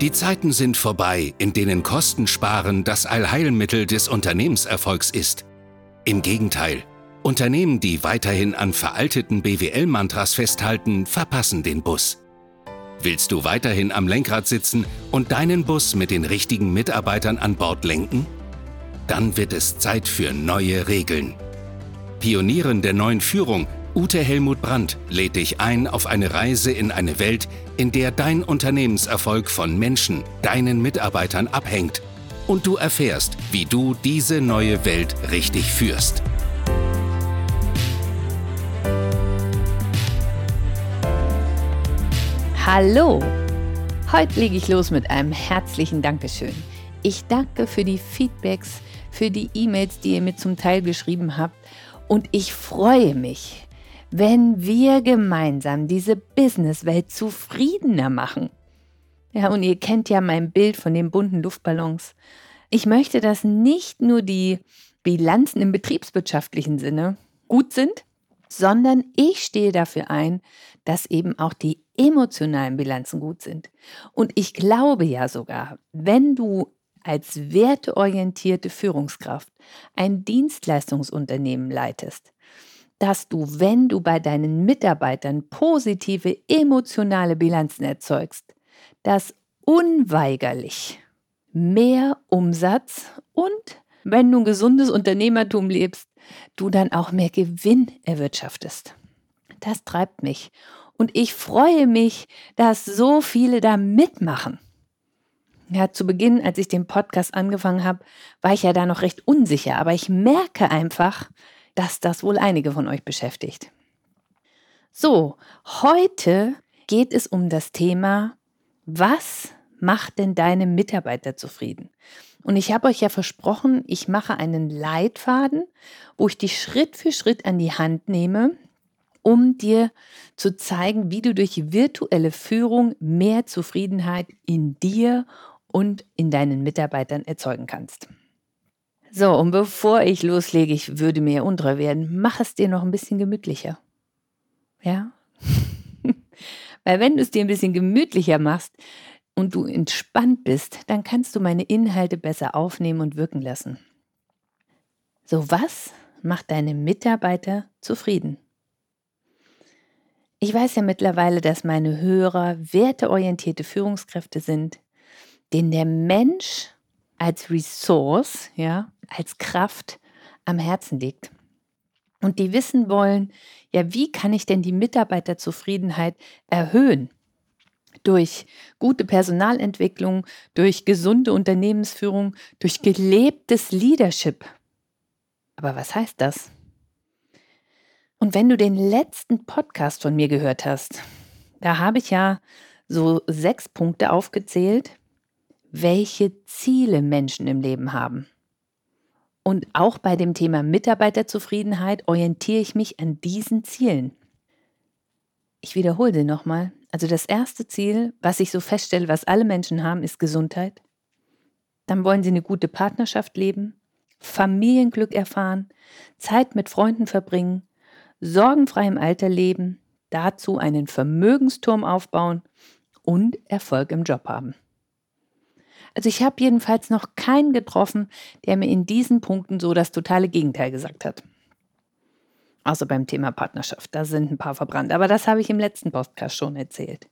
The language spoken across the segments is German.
Die Zeiten sind vorbei, in denen Kostensparen das Allheilmittel des Unternehmenserfolgs ist. Im Gegenteil, Unternehmen, die weiterhin an veralteten BWL-Mantras festhalten, verpassen den Bus. Willst du weiterhin am Lenkrad sitzen und deinen Bus mit den richtigen Mitarbeitern an Bord lenken? Dann wird es Zeit für neue Regeln. Pionierin der neuen Führung, Ute Helmut Brandt, lädt dich ein auf eine Reise in eine Welt, in der dein Unternehmenserfolg von Menschen, deinen Mitarbeitern abhängt und du erfährst, wie du diese neue Welt richtig führst. Hallo! Heute lege ich los mit einem herzlichen Dankeschön. Ich danke für die Feedbacks, für die E-Mails, die ihr mir zum Teil geschrieben habt und ich freue mich, wenn wir gemeinsam diese Businesswelt zufriedener machen. Ja, und ihr kennt ja mein Bild von den bunten Luftballons. Ich möchte, dass nicht nur die Bilanzen im betriebswirtschaftlichen Sinne gut sind, sondern ich stehe dafür ein, dass eben auch die emotionalen Bilanzen gut sind. Und ich glaube ja sogar, wenn du als werteorientierte Führungskraft ein Dienstleistungsunternehmen leitest, dass du, wenn du bei deinen Mitarbeitern positive emotionale Bilanzen erzeugst, dass unweigerlich mehr Umsatz und, wenn du ein gesundes Unternehmertum lebst, du dann auch mehr Gewinn erwirtschaftest. Das treibt mich. Und ich freue mich, dass so viele da mitmachen. Ja, zu Beginn, als ich den Podcast angefangen habe, war ich ja da noch recht unsicher, aber ich merke einfach, dass das wohl einige von euch beschäftigt. So, heute geht es um das Thema, was macht denn deine Mitarbeiter zufrieden? Und ich habe euch ja versprochen, ich mache einen Leitfaden, wo ich dich Schritt für Schritt an die Hand nehme, um dir zu zeigen, wie du durch virtuelle Führung mehr Zufriedenheit in dir und in deinen Mitarbeitern erzeugen kannst. So, und bevor ich loslege, ich würde mir untreu werden, mach es dir noch ein bisschen gemütlicher. Ja? Weil wenn du es dir ein bisschen gemütlicher machst und du entspannt bist, dann kannst du meine Inhalte besser aufnehmen und wirken lassen. So, was macht deine Mitarbeiter zufrieden? Ich weiß ja mittlerweile, dass meine Hörer werteorientierte Führungskräfte sind, denen der Mensch als Resource, ja, als Kraft am Herzen liegt. Und die wissen wollen, ja, wie kann ich denn die Mitarbeiterzufriedenheit erhöhen? Durch gute Personalentwicklung, durch gesunde Unternehmensführung, durch gelebtes Leadership. Aber was heißt das? Und wenn du den letzten Podcast von mir gehört hast, da habe ich ja so sechs Punkte aufgezählt, welche Ziele Menschen im Leben haben. Und auch bei dem Thema Mitarbeiterzufriedenheit orientiere ich mich an diesen Zielen. Ich wiederhole sie nochmal. Also das erste Ziel, was ich so feststelle, was alle Menschen haben, ist Gesundheit. Dann wollen sie eine gute Partnerschaft leben, Familienglück erfahren, Zeit mit Freunden verbringen, sorgenfrei im Alter leben, dazu einen Vermögensturm aufbauen und Erfolg im Job haben. Also ich habe jedenfalls noch keinen getroffen, der mir in diesen Punkten so das totale Gegenteil gesagt hat. Außer beim Thema Partnerschaft, da sind ein paar verbrannt. Aber das habe ich im letzten Podcast schon erzählt.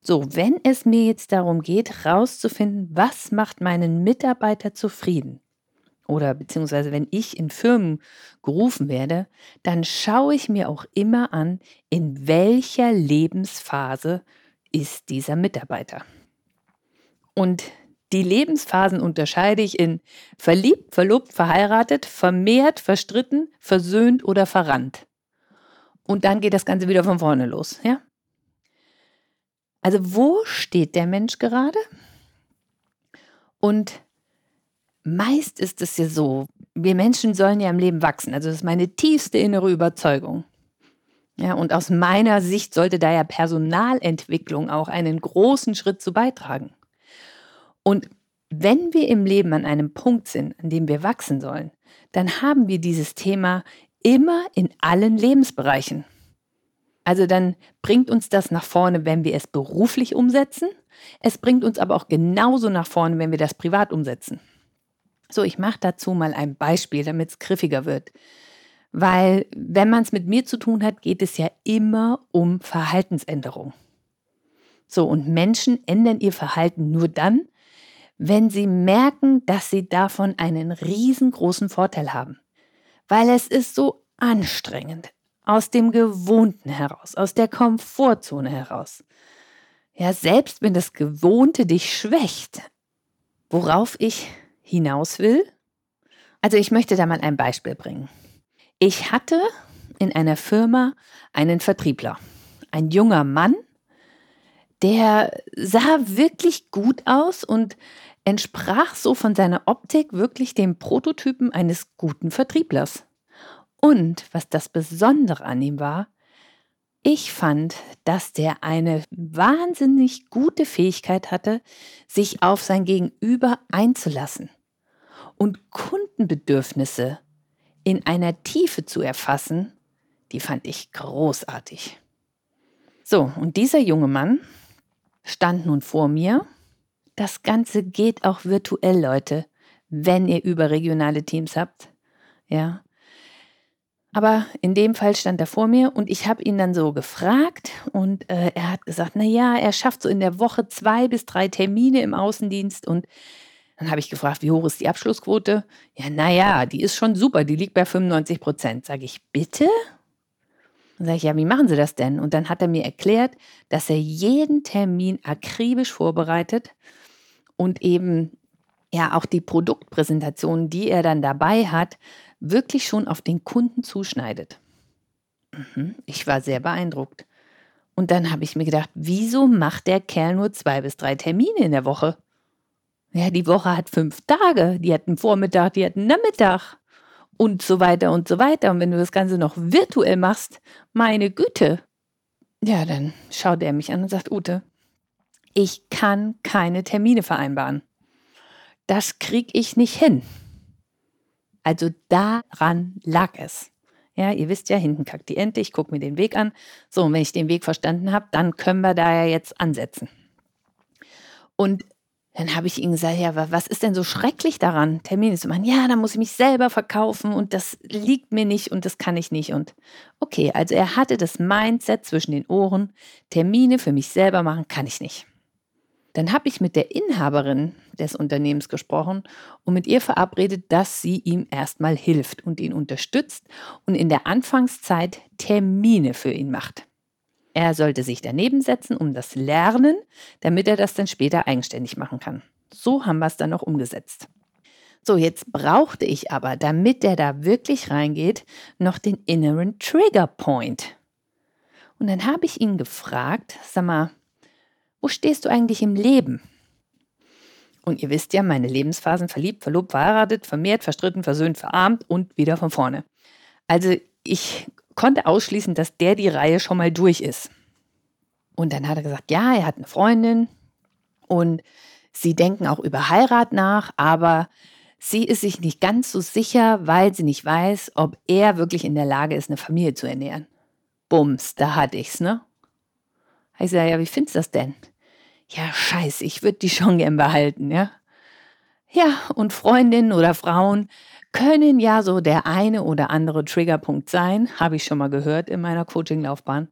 So, wenn es mir jetzt darum geht, rauszufinden, was macht meinen Mitarbeiter zufrieden, oder beziehungsweise wenn ich in Firmen gerufen werde, dann schaue ich mir auch immer an, in welcher Lebensphase ist dieser Mitarbeiter. Und die Lebensphasen unterscheide ich in verliebt, verlobt, verheiratet, vermehrt, verstritten, versöhnt oder verrannt. Und dann geht das Ganze wieder von vorne los, ja? Also wo steht der Mensch gerade? Und meist ist es ja so, wir Menschen sollen ja im Leben wachsen. Also das ist meine tiefste innere Überzeugung. Ja, und aus meiner Sicht sollte da ja Personalentwicklung auch einen großen Schritt zu beitragen. Und wenn wir im Leben an einem Punkt sind, an dem wir wachsen sollen, dann haben wir dieses Thema immer in allen Lebensbereichen. Also dann bringt uns das nach vorne, wenn wir es beruflich umsetzen. Es bringt uns aber auch genauso nach vorne, wenn wir das privat umsetzen. So, ich mache dazu mal ein Beispiel, damit es griffiger wird. Weil wenn man es mit mir zu tun hat, geht es ja immer um Verhaltensänderung. So, und Menschen ändern ihr Verhalten nur dann, wenn sie merken, dass sie davon einen riesengroßen Vorteil haben. Weil es ist so anstrengend, aus dem Gewohnten heraus, aus der Komfortzone heraus. Ja, selbst wenn das Gewohnte dich schwächt, worauf ich hinaus will? Also ich möchte da mal ein Beispiel bringen. Ich hatte in einer Firma einen Vertriebler, ein junger Mann, der sah wirklich gut aus und entsprach so von seiner Optik wirklich dem Prototypen eines guten Vertrieblers. Und was das Besondere an ihm war, ich fand, dass der eine wahnsinnig gute Fähigkeit hatte, sich auf sein Gegenüber einzulassen und Kundenbedürfnisse in einer Tiefe zu erfassen, die fand ich großartig. So, und dieser junge Mann stand nun vor mir. Das Ganze geht auch virtuell, Leute, wenn ihr überregionale Teams habt. Ja. Aber in dem Fall stand er vor mir und ich habe ihn dann so gefragt und äh, er hat gesagt, na ja, er schafft so in der Woche zwei bis drei Termine im Außendienst und dann habe ich gefragt, wie hoch ist die Abschlussquote? Ja, naja, die ist schon super, die liegt bei 95 Prozent. Sage ich, bitte? Dann sage ich, ja, wie machen Sie das denn? Und dann hat er mir erklärt, dass er jeden Termin akribisch vorbereitet und eben ja auch die Produktpräsentation, die er dann dabei hat, wirklich schon auf den Kunden zuschneidet. Mhm, ich war sehr beeindruckt. Und dann habe ich mir gedacht, wieso macht der Kerl nur zwei bis drei Termine in der Woche? Ja, die Woche hat fünf Tage. Die hat einen Vormittag, die hat einen Nachmittag und so weiter und so weiter. Und wenn du das Ganze noch virtuell machst, meine Güte. Ja, dann schaut er mich an und sagt, Ute, ich kann keine Termine vereinbaren. Das kriege ich nicht hin. Also daran lag es. Ja, ihr wisst ja, hinten kackt die Ente, ich gucke mir den Weg an. So, und wenn ich den Weg verstanden habe, dann können wir da ja jetzt ansetzen. Und dann habe ich ihm gesagt, ja, was ist denn so schrecklich daran, Termine zu machen? Ja, da muss ich mich selber verkaufen und das liegt mir nicht und das kann ich nicht. Und okay, also er hatte das Mindset zwischen den Ohren, Termine für mich selber machen kann ich nicht. Dann habe ich mit der Inhaberin des Unternehmens gesprochen und mit ihr verabredet, dass sie ihm erstmal hilft und ihn unterstützt und in der Anfangszeit Termine für ihn macht. Er sollte sich daneben setzen, um das lernen, damit er das dann später eigenständig machen kann. So haben wir es dann noch umgesetzt. So, jetzt brauchte ich aber, damit er da wirklich reingeht, noch den inneren Trigger Point. Und dann habe ich ihn gefragt, sag mal, wo stehst du eigentlich im Leben? Und ihr wisst ja, meine Lebensphasen verliebt, verlobt, verheiratet, vermehrt, verstritten, versöhnt, verarmt und wieder von vorne. Also ich konnte ausschließen, dass der die Reihe schon mal durch ist. Und dann hat er gesagt, ja, er hat eine Freundin und sie denken auch über Heirat nach, aber sie ist sich nicht ganz so sicher, weil sie nicht weiß, ob er wirklich in der Lage ist, eine Familie zu ernähren. Bums, da hatte ich's, ne? Ich sage, ja, wie findest du das denn? Ja, scheiße, ich würde die schon gern behalten, ja? Ja, und Freundinnen oder Frauen können ja so der eine oder andere Triggerpunkt sein, habe ich schon mal gehört in meiner Coaching-Laufbahn.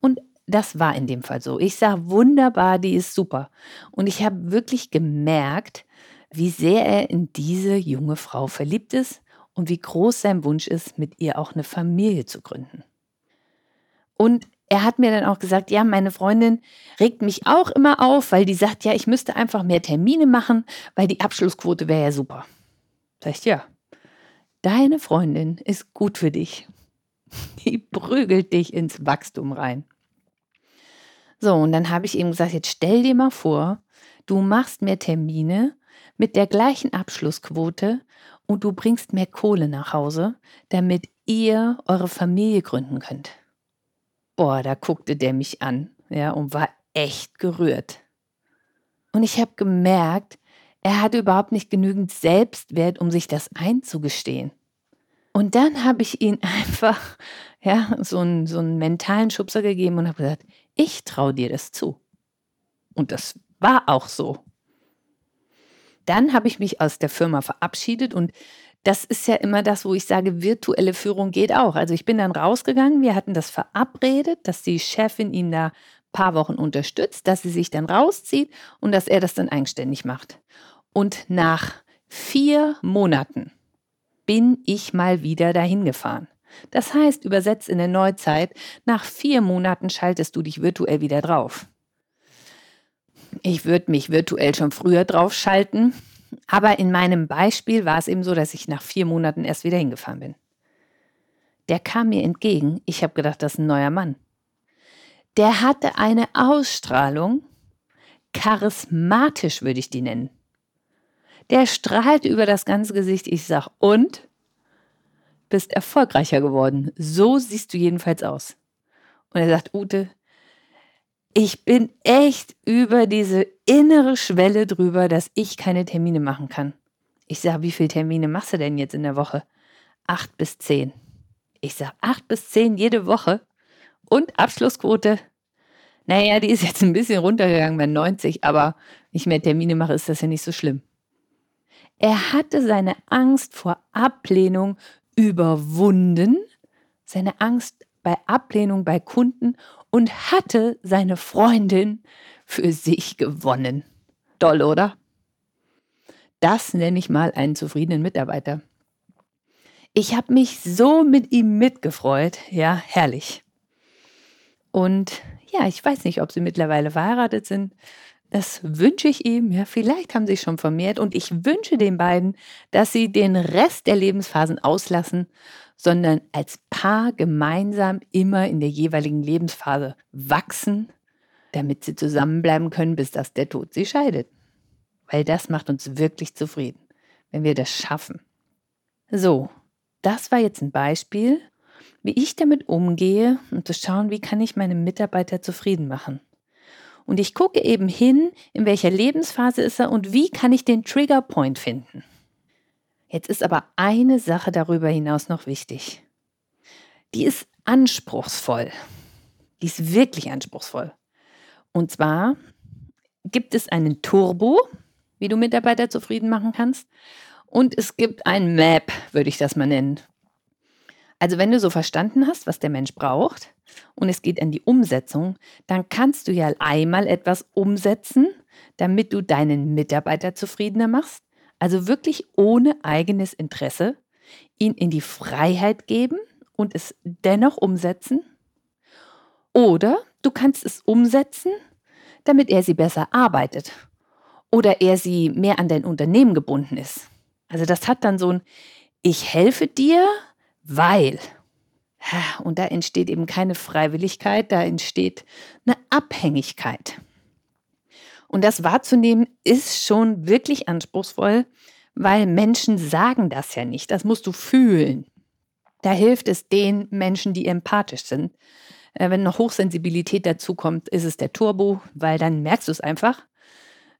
Und das war in dem Fall so. Ich sah wunderbar, die ist super. Und ich habe wirklich gemerkt, wie sehr er in diese junge Frau verliebt ist und wie groß sein Wunsch ist, mit ihr auch eine Familie zu gründen. Und er hat mir dann auch gesagt, ja, meine Freundin regt mich auch immer auf, weil die sagt, ja, ich müsste einfach mehr Termine machen, weil die Abschlussquote wäre ja super. Sag ich, ja, Deine Freundin ist gut für dich. Die prügelt dich ins Wachstum rein. So, und dann habe ich ihm gesagt, jetzt stell dir mal vor, du machst mehr Termine mit der gleichen Abschlussquote und du bringst mehr Kohle nach Hause, damit ihr eure Familie gründen könnt. Boah, da guckte der mich an, ja, und war echt gerührt. Und ich habe gemerkt, er hatte überhaupt nicht genügend Selbstwert, um sich das einzugestehen. Und dann habe ich ihn einfach ja, so einen, so einen mentalen Schubser gegeben und habe gesagt, ich traue dir das zu. Und das war auch so. Dann habe ich mich aus der Firma verabschiedet und das ist ja immer das, wo ich sage, virtuelle Führung geht auch. Also ich bin dann rausgegangen, wir hatten das verabredet, dass die Chefin ihn da ein paar Wochen unterstützt, dass sie sich dann rauszieht und dass er das dann eigenständig macht. Und nach vier Monaten bin ich mal wieder dahin gefahren. Das heißt, übersetzt in der Neuzeit, nach vier Monaten schaltest du dich virtuell wieder drauf. Ich würde mich virtuell schon früher drauf schalten, aber in meinem Beispiel war es eben so, dass ich nach vier Monaten erst wieder hingefahren bin. Der kam mir entgegen. Ich habe gedacht, das ist ein neuer Mann. Der hatte eine Ausstrahlung, charismatisch würde ich die nennen. Der strahlt über das ganze Gesicht. Ich sag, und? Bist erfolgreicher geworden. So siehst du jedenfalls aus. Und er sagt, Ute, ich bin echt über diese innere Schwelle drüber, dass ich keine Termine machen kann. Ich sage, wie viele Termine machst du denn jetzt in der Woche? Acht bis zehn. Ich sage, acht bis zehn jede Woche. Und Abschlussquote? Naja, die ist jetzt ein bisschen runtergegangen bei 90, aber ich mehr Termine mache, ist das ja nicht so schlimm. Er hatte seine Angst vor Ablehnung überwunden, seine Angst bei Ablehnung bei Kunden und hatte seine Freundin für sich gewonnen. Doll, oder? Das nenne ich mal einen zufriedenen Mitarbeiter. Ich habe mich so mit ihm mitgefreut. Ja, herrlich. Und ja, ich weiß nicht, ob sie mittlerweile verheiratet sind. Das wünsche ich ihm. Ja, vielleicht haben sie sich schon vermehrt. Und ich wünsche den beiden, dass sie den Rest der Lebensphasen auslassen sondern als Paar gemeinsam immer in der jeweiligen Lebensphase wachsen, damit sie zusammenbleiben können, bis das der Tod sie scheidet. Weil das macht uns wirklich zufrieden, wenn wir das schaffen. So, das war jetzt ein Beispiel, wie ich damit umgehe um zu schauen, wie kann ich meine Mitarbeiter zufrieden machen. Und ich gucke eben hin, in welcher Lebensphase ist er und wie kann ich den Triggerpoint finden. Jetzt ist aber eine Sache darüber hinaus noch wichtig. Die ist anspruchsvoll. Die ist wirklich anspruchsvoll. Und zwar gibt es einen Turbo, wie du Mitarbeiter zufrieden machen kannst. Und es gibt ein Map, würde ich das mal nennen. Also wenn du so verstanden hast, was der Mensch braucht und es geht an die Umsetzung, dann kannst du ja einmal etwas umsetzen, damit du deinen Mitarbeiter zufriedener machst. Also wirklich ohne eigenes Interesse, ihn in die Freiheit geben und es dennoch umsetzen. Oder du kannst es umsetzen, damit er sie besser arbeitet oder er sie mehr an dein Unternehmen gebunden ist. Also das hat dann so ein Ich helfe dir, weil. Und da entsteht eben keine Freiwilligkeit, da entsteht eine Abhängigkeit. Und das wahrzunehmen ist schon wirklich anspruchsvoll, weil Menschen sagen das ja nicht. Das musst du fühlen. Da hilft es den Menschen, die empathisch sind. Äh, wenn noch Hochsensibilität dazu kommt, ist es der Turbo, weil dann merkst du es einfach.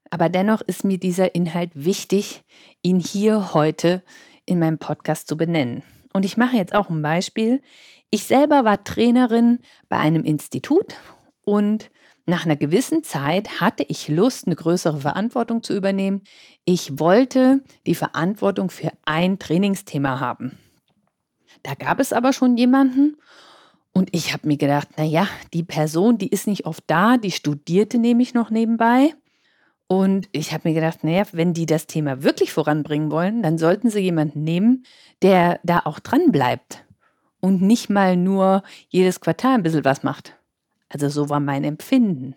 Aber dennoch ist mir dieser Inhalt wichtig, ihn hier heute in meinem Podcast zu benennen. Und ich mache jetzt auch ein Beispiel. Ich selber war Trainerin bei einem Institut und nach einer gewissen Zeit hatte ich Lust, eine größere Verantwortung zu übernehmen. Ich wollte die Verantwortung für ein Trainingsthema haben. Da gab es aber schon jemanden und ich habe mir gedacht, naja, die Person, die ist nicht oft da, die studierte nämlich noch nebenbei. Und ich habe mir gedacht, naja, wenn die das Thema wirklich voranbringen wollen, dann sollten sie jemanden nehmen, der da auch dran bleibt und nicht mal nur jedes Quartal ein bisschen was macht. Also so war mein Empfinden.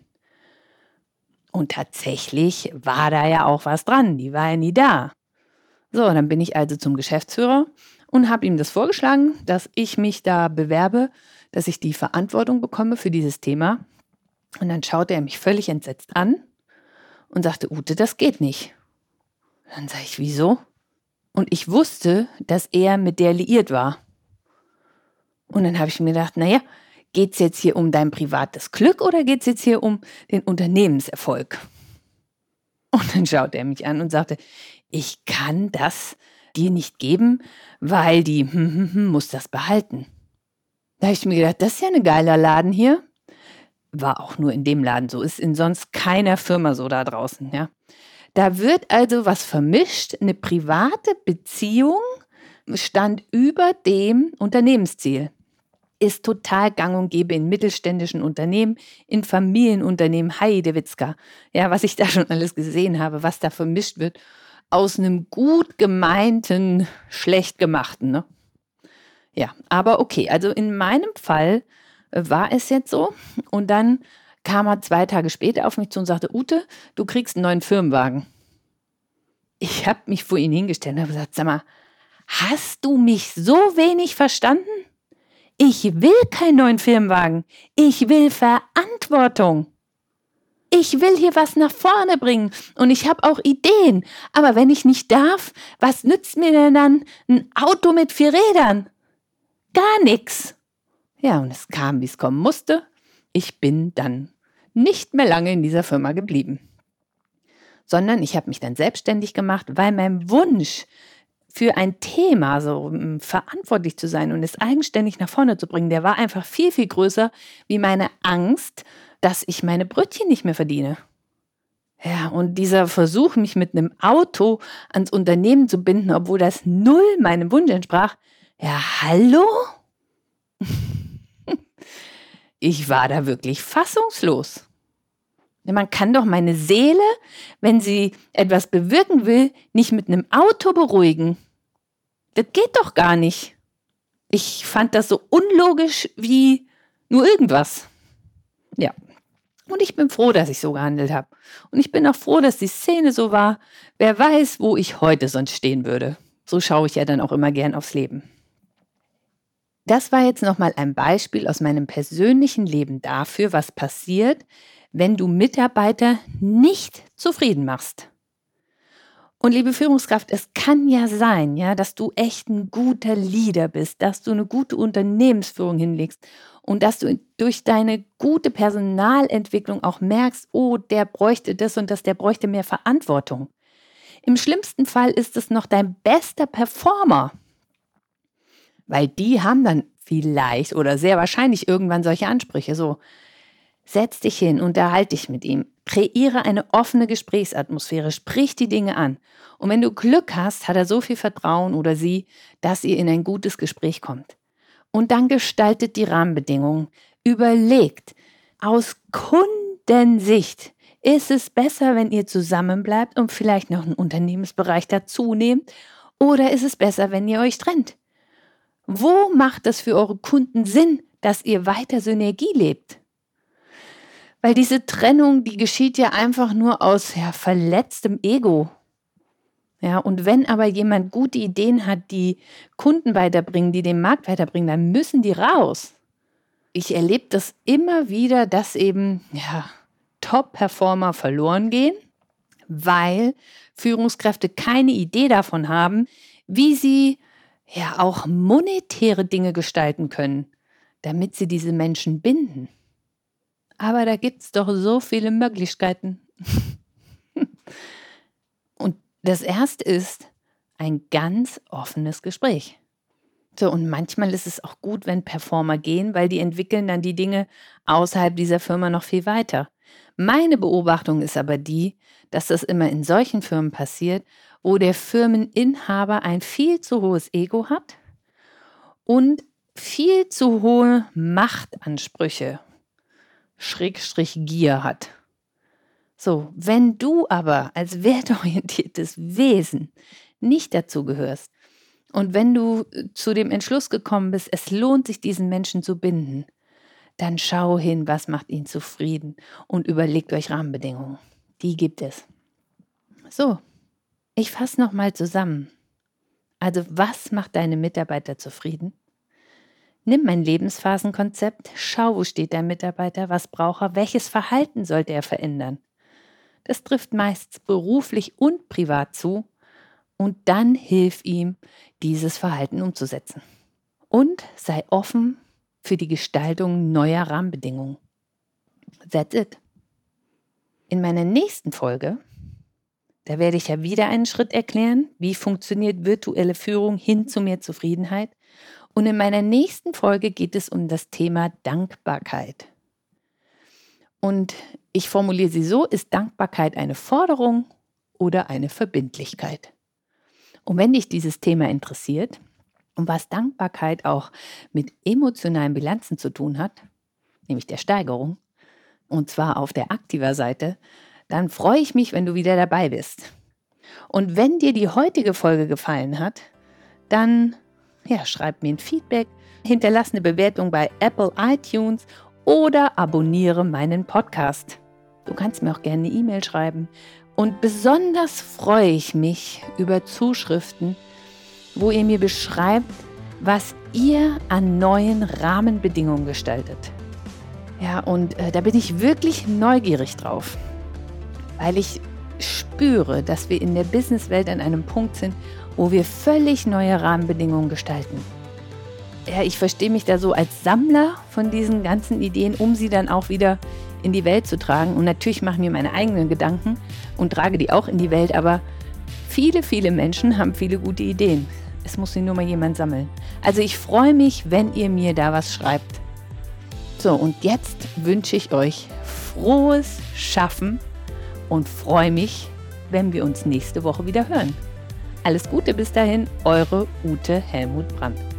Und tatsächlich war da ja auch was dran, die war ja nie da. So, dann bin ich also zum Geschäftsführer und habe ihm das vorgeschlagen, dass ich mich da bewerbe, dass ich die Verantwortung bekomme für dieses Thema. Und dann schaute er mich völlig entsetzt an und sagte, Ute, das geht nicht. Dann sage ich, wieso? Und ich wusste, dass er mit der liiert war. Und dann habe ich mir gedacht, naja, Geht es jetzt hier um dein privates Glück oder geht es jetzt hier um den Unternehmenserfolg? Und dann schaut er mich an und sagte, ich kann das dir nicht geben, weil die muss das behalten. Da habe ich mir gedacht, das ist ja ein geiler Laden hier. War auch nur in dem Laden so, ist in sonst keiner Firma so da draußen, ja. Da wird also was vermischt, eine private Beziehung stand über dem Unternehmensziel. Ist total gang und gäbe in mittelständischen Unternehmen, in Familienunternehmen, Heidewitzka. Ja, was ich da schon alles gesehen habe, was da vermischt wird, aus einem gut gemeinten, schlecht gemachten. Ne? Ja, aber okay, also in meinem Fall war es jetzt so. Und dann kam er zwei Tage später auf mich zu und sagte, Ute, du kriegst einen neuen Firmenwagen. Ich habe mich vor ihn hingestellt und habe gesagt, sag mal, hast du mich so wenig verstanden? Ich will keinen neuen Firmenwagen. Ich will Verantwortung. Ich will hier was nach vorne bringen und ich habe auch Ideen. Aber wenn ich nicht darf, was nützt mir denn dann ein Auto mit vier Rädern? Gar nichts. Ja, und es kam, wie es kommen musste. Ich bin dann nicht mehr lange in dieser Firma geblieben, sondern ich habe mich dann selbstständig gemacht, weil mein Wunsch für ein Thema so verantwortlich zu sein und es eigenständig nach vorne zu bringen, der war einfach viel, viel größer wie meine Angst, dass ich meine Brötchen nicht mehr verdiene. Ja, und dieser Versuch, mich mit einem Auto ans Unternehmen zu binden, obwohl das null meinem Wunsch entsprach, ja, hallo? Ich war da wirklich fassungslos. Man kann doch meine Seele, wenn sie etwas bewirken will, nicht mit einem Auto beruhigen. Das geht doch gar nicht. Ich fand das so unlogisch wie nur irgendwas. Ja. Und ich bin froh, dass ich so gehandelt habe. Und ich bin auch froh, dass die Szene so war. Wer weiß, wo ich heute sonst stehen würde. So schaue ich ja dann auch immer gern aufs Leben. Das war jetzt nochmal ein Beispiel aus meinem persönlichen Leben dafür, was passiert, wenn du Mitarbeiter nicht zufrieden machst. Und liebe Führungskraft, es kann ja sein, ja, dass du echt ein guter Leader bist, dass du eine gute Unternehmensführung hinlegst und dass du durch deine gute Personalentwicklung auch merkst, oh, der bräuchte das und das, der bräuchte mehr Verantwortung. Im schlimmsten Fall ist es noch dein bester Performer, weil die haben dann vielleicht oder sehr wahrscheinlich irgendwann solche Ansprüche. So, setz dich hin, unterhalte dich mit ihm, kreiere eine offene Gesprächsatmosphäre, sprich die Dinge an. Und wenn du Glück hast, hat er so viel Vertrauen oder sie, dass ihr in ein gutes Gespräch kommt. Und dann gestaltet die Rahmenbedingungen, überlegt, aus Kundensicht, ist es besser, wenn ihr zusammenbleibt und vielleicht noch einen Unternehmensbereich dazu nehmt? Oder ist es besser, wenn ihr euch trennt? Wo macht es für eure Kunden Sinn, dass ihr weiter Synergie lebt? Weil diese Trennung, die geschieht ja einfach nur aus ja, verletztem Ego. Ja, und wenn aber jemand gute Ideen hat, die Kunden weiterbringen, die den Markt weiterbringen, dann müssen die raus. Ich erlebe das immer wieder, dass eben ja, Top-Performer verloren gehen, weil Führungskräfte keine Idee davon haben, wie sie ja auch monetäre Dinge gestalten können, damit sie diese Menschen binden. Aber da gibt es doch so viele Möglichkeiten. und das erste ist ein ganz offenes Gespräch. So, und manchmal ist es auch gut, wenn Performer gehen, weil die entwickeln dann die Dinge außerhalb dieser Firma noch viel weiter. Meine Beobachtung ist aber die, dass das immer in solchen Firmen passiert, wo der Firmeninhaber ein viel zu hohes Ego hat und viel zu hohe Machtansprüche, Schrägstrich Gier hat. So, wenn du aber als wertorientiertes Wesen nicht dazu gehörst und wenn du zu dem Entschluss gekommen bist, es lohnt sich, diesen Menschen zu binden, dann schau hin, was macht ihn zufrieden und überlegt euch Rahmenbedingungen. Die gibt es. So, ich fasse nochmal zusammen. Also was macht deine Mitarbeiter zufrieden? Nimm mein Lebensphasenkonzept, schau, wo steht der Mitarbeiter, was braucht er, welches Verhalten sollte er verändern. Das trifft meist beruflich und privat zu und dann hilf ihm, dieses Verhalten umzusetzen. Und sei offen für die Gestaltung neuer Rahmenbedingungen. That's it. In meiner nächsten Folge, da werde ich ja wieder einen Schritt erklären, wie funktioniert virtuelle Führung hin zu mehr Zufriedenheit Und in meiner nächsten Folge geht es um das Thema Dankbarkeit. Und ich formuliere sie so, ist Dankbarkeit eine Forderung oder eine Verbindlichkeit? Und wenn dich dieses Thema interessiert und was Dankbarkeit auch mit emotionalen Bilanzen zu tun hat, nämlich der Steigerung, und zwar auf der aktiver Seite, dann freue ich mich, wenn du wieder dabei bist. Und wenn dir die heutige Folge gefallen hat, dann ja, schreib mir ein Feedback, hinterlass eine Bewertung bei Apple iTunes oder abonniere meinen Podcast. Du kannst mir auch gerne eine E-Mail schreiben. Und besonders freue ich mich über Zuschriften, wo ihr mir beschreibt, was ihr an neuen Rahmenbedingungen gestaltet. Ja, und äh, da bin ich wirklich neugierig drauf, weil ich spüre, dass wir in der Businesswelt an einem Punkt sind, wo wir völlig neue Rahmenbedingungen gestalten. Ja, ich verstehe mich da so als Sammler von diesen ganzen Ideen, um sie dann auch wieder in die Welt zu tragen. Und natürlich mache ich mir meine eigenen Gedanken und trage die auch in die Welt, aber viele, viele Menschen haben viele gute Ideen. Es muss sie nur mal jemand sammeln. Also ich freue mich, wenn ihr mir da was schreibt. So, und jetzt wünsche ich euch frohes Schaffen und freue mich, wenn wir uns nächste Woche wieder hören. Alles Gute bis dahin, eure Ute Helmut Brandt.